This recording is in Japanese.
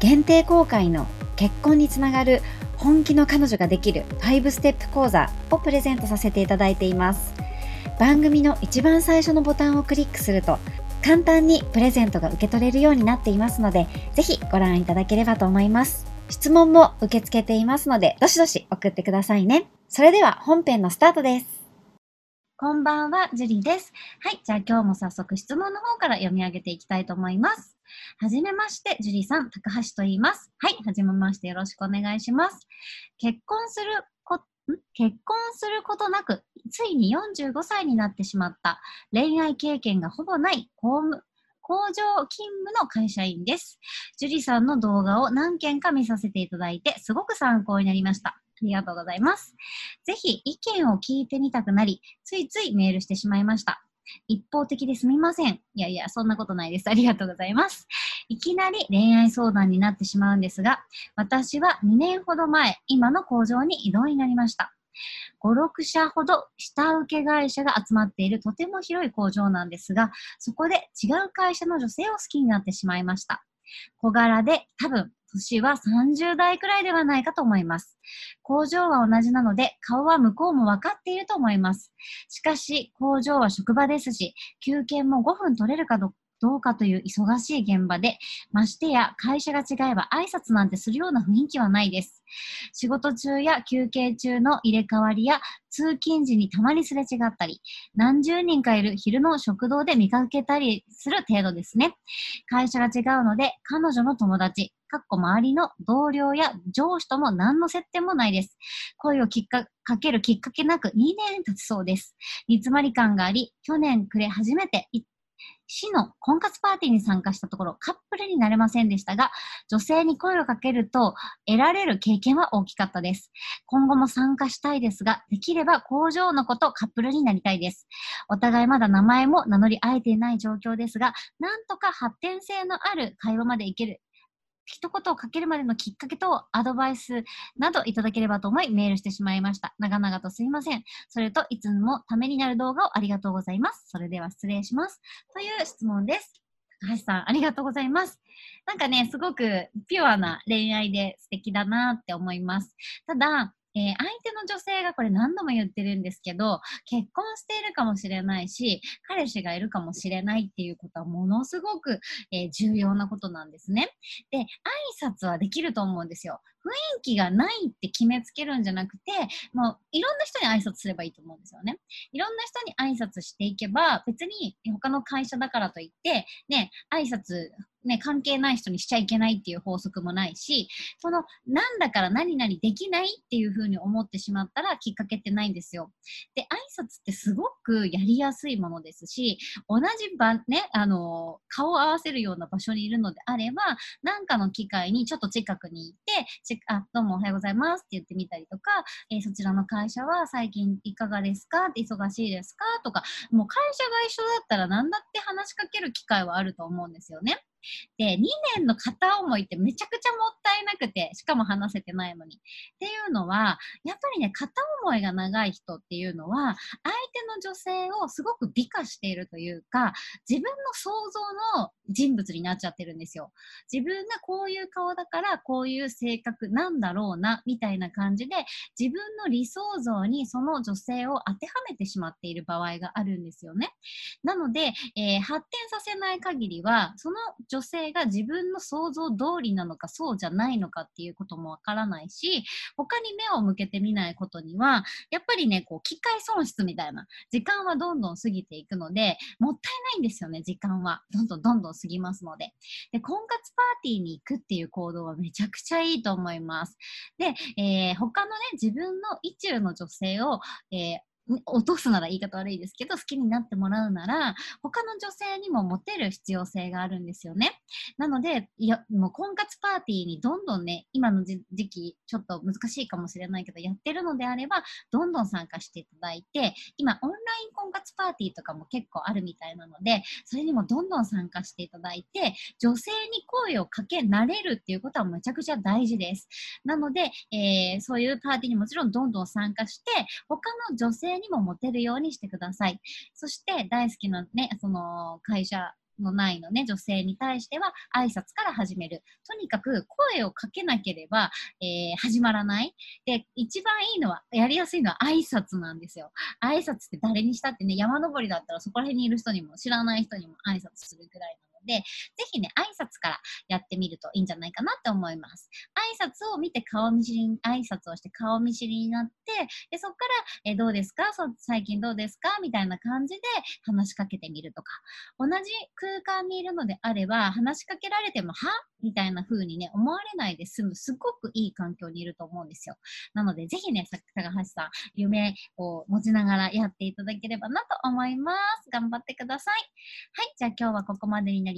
限定公開の結婚につながる本気の彼女ができる5ステップ講座をプレゼントさせていただいています。番組の一番最初のボタンをクリックすると簡単にプレゼントが受け取れるようになっていますので、ぜひご覧いただければと思います。質問も受け付けていますので、どしどし送ってくださいね。それでは本編のスタートです。こんばんは、ジュリーです。はい、じゃあ今日も早速質問の方から読み上げていきたいと思います。はじめまして、ジュリーさん、高橋と言います。はい、はじめましてよろしくお願いします。結婚するこ、結婚することなく、ついに45歳になってしまった恋愛経験がほぼない公務、工場勤務の会社員です。ジュリさんの動画を何件か見させていただいて、すごく参考になりました。ありがとうございます。ぜひ意見を聞いてみたくなり、ついついメールしてしまいました。一方的ですみません。いやいや、そんなことないです。ありがとうございます。いきなり恋愛相談になってしまうんですが、私は2年ほど前、今の工場に移動になりました。5、6社ほど下請け会社が集まっているとても広い工場なんですが、そこで違う会社の女性を好きになってしまいました。小柄で多分年は30代くらいではないかと思います。工場は同じなので、顔は向こうも分かっていると思います。しかし、工場は職場ですし、休憩も5分取れるかどどうかという忙しい現場で、ましてや会社が違えば挨拶なんてするような雰囲気はないです。仕事中や休憩中の入れ替わりや通勤時にたまにすれ違ったり、何十人かいる昼の食堂で見かけたりする程度ですね。会社が違うので、彼女の友達、かっこ周りの同僚や上司とも何の接点もないです。声をきっかけるきっかけなく2年経つそうです。煮詰まり感があり、去年暮れ初めて市の婚活パーティーに参加したところ、カップルになれませんでしたが、女性に声をかけると得られる経験は大きかったです。今後も参加したいですが、できれば工場の子とカップルになりたいです。お互いまだ名前も名乗り合えていない状況ですが、なんとか発展性のある会話までいける一言をかけるまでのきっかけとアドバイスなどいただければと思いメールしてしまいました。長々とすいません。それといつもためになる動画をありがとうございます。それでは失礼します。という質問です。高橋さん、ありがとうございます。なんかね、すごくピュアな恋愛で素敵だなって思います。ただ、えー、相手の女性がこれ何度も言ってるんですけど、結婚しているかもしれないし、彼氏がいるかもしれないっていうことはものすごく、えー、重要なことなんですね。で、挨拶はできると思うんですよ。雰囲気がないって決めつけるんじゃなくて、もういろんな人に挨拶すればいいと思うんですよね。いろんな人に挨拶していけば、別に他の会社だからといって、ね、挨拶ね、関係ない人にしちゃいけないっていう法則もないし、その、なんだから何々できないっていうふうに思ってしまったらきっかけってないんですよ。で、挨拶ってすごくやりやすいものですし、同じ場、ね、あの、顔を合わせるような場所にいるのであれば、なんかの機会にちょっと近くに行って、あ、どうもおはようございますって言ってみたりとか、えー、そちらの会社は最近いかがですか？って忙しいですか？とか、もう会社が一緒だったら何だって話しかける機会はあると思うんですよね。で、2年の片思いってめちゃくちゃもったいなくて、しかも話せてないのに。っていうのは、やっぱりね、片思いが長い人っていうのは、相の女性をすごく美化しているというか、自分の想像の人物になっちゃってるんですよ。自分がこういう顔だからこういう性格なんだろうな、みたいな感じで、自分の理想像にその女性を当てはめてしまっている場合があるんですよね。なので、えー、発展させない限りは、その女性が自分の想像通りなのかそうじゃないのかっていうこともわからないし、他に目を向けてみないことには、やっぱりね、こう、機械損失みたいな、時間はどんどん過ぎていくので、もったいないんですよね、時間は。どんどんどんどん過ぎますので。で、婚活パーティーに行くっていう行動はめちゃくちゃいいと思います。で、えー、他のね、自分の意中の女性を、えー落とすなら言い方悪いですけど、好きになってもらうなら、他の女性にもモテる必要性があるんですよね。なので、いや、もう婚活パーティーにどんどんね、今の時期、ちょっと難しいかもしれないけど、やってるのであれば、どんどん参加していただいて、今、オンライン婚活パーティーとかも結構あるみたいなので、それにもどんどん参加していただいて、女性に声をかけ慣れるっていうことはめちゃくちゃ大事です。なので、えー、そういうパーティーにもちろんどんどん参加して、他の女性にもモテるようにしてください。そして大好きなね、その会社のないのね、女性に対しては挨拶から始める。とにかく声をかけなければ、えー、始まらない。で、一番いいのは、やりやすいのは挨拶なんですよ。挨拶って誰にしたってね、山登りだったらそこら辺にいる人にも知らない人にも挨拶するぐらいなので、ぜひね、挨拶からやってみるといいんじゃないかなって思います。挨拶を見て顔見知り、挨拶をして顔見知りになって、でそこから、えどうですか？最近どうですか？みたいな感じで話しかけてみるとか。同じ空間にいるのであれば、話しかけられても、は？みたいな風にね、思われないで済む、すごくいい環境にいると思うんですよ。なので、ぜひね、高橋さん、夢を持ちながらやっていただければなと思います。頑張ってください。はい、じゃあ今日はここまでになります。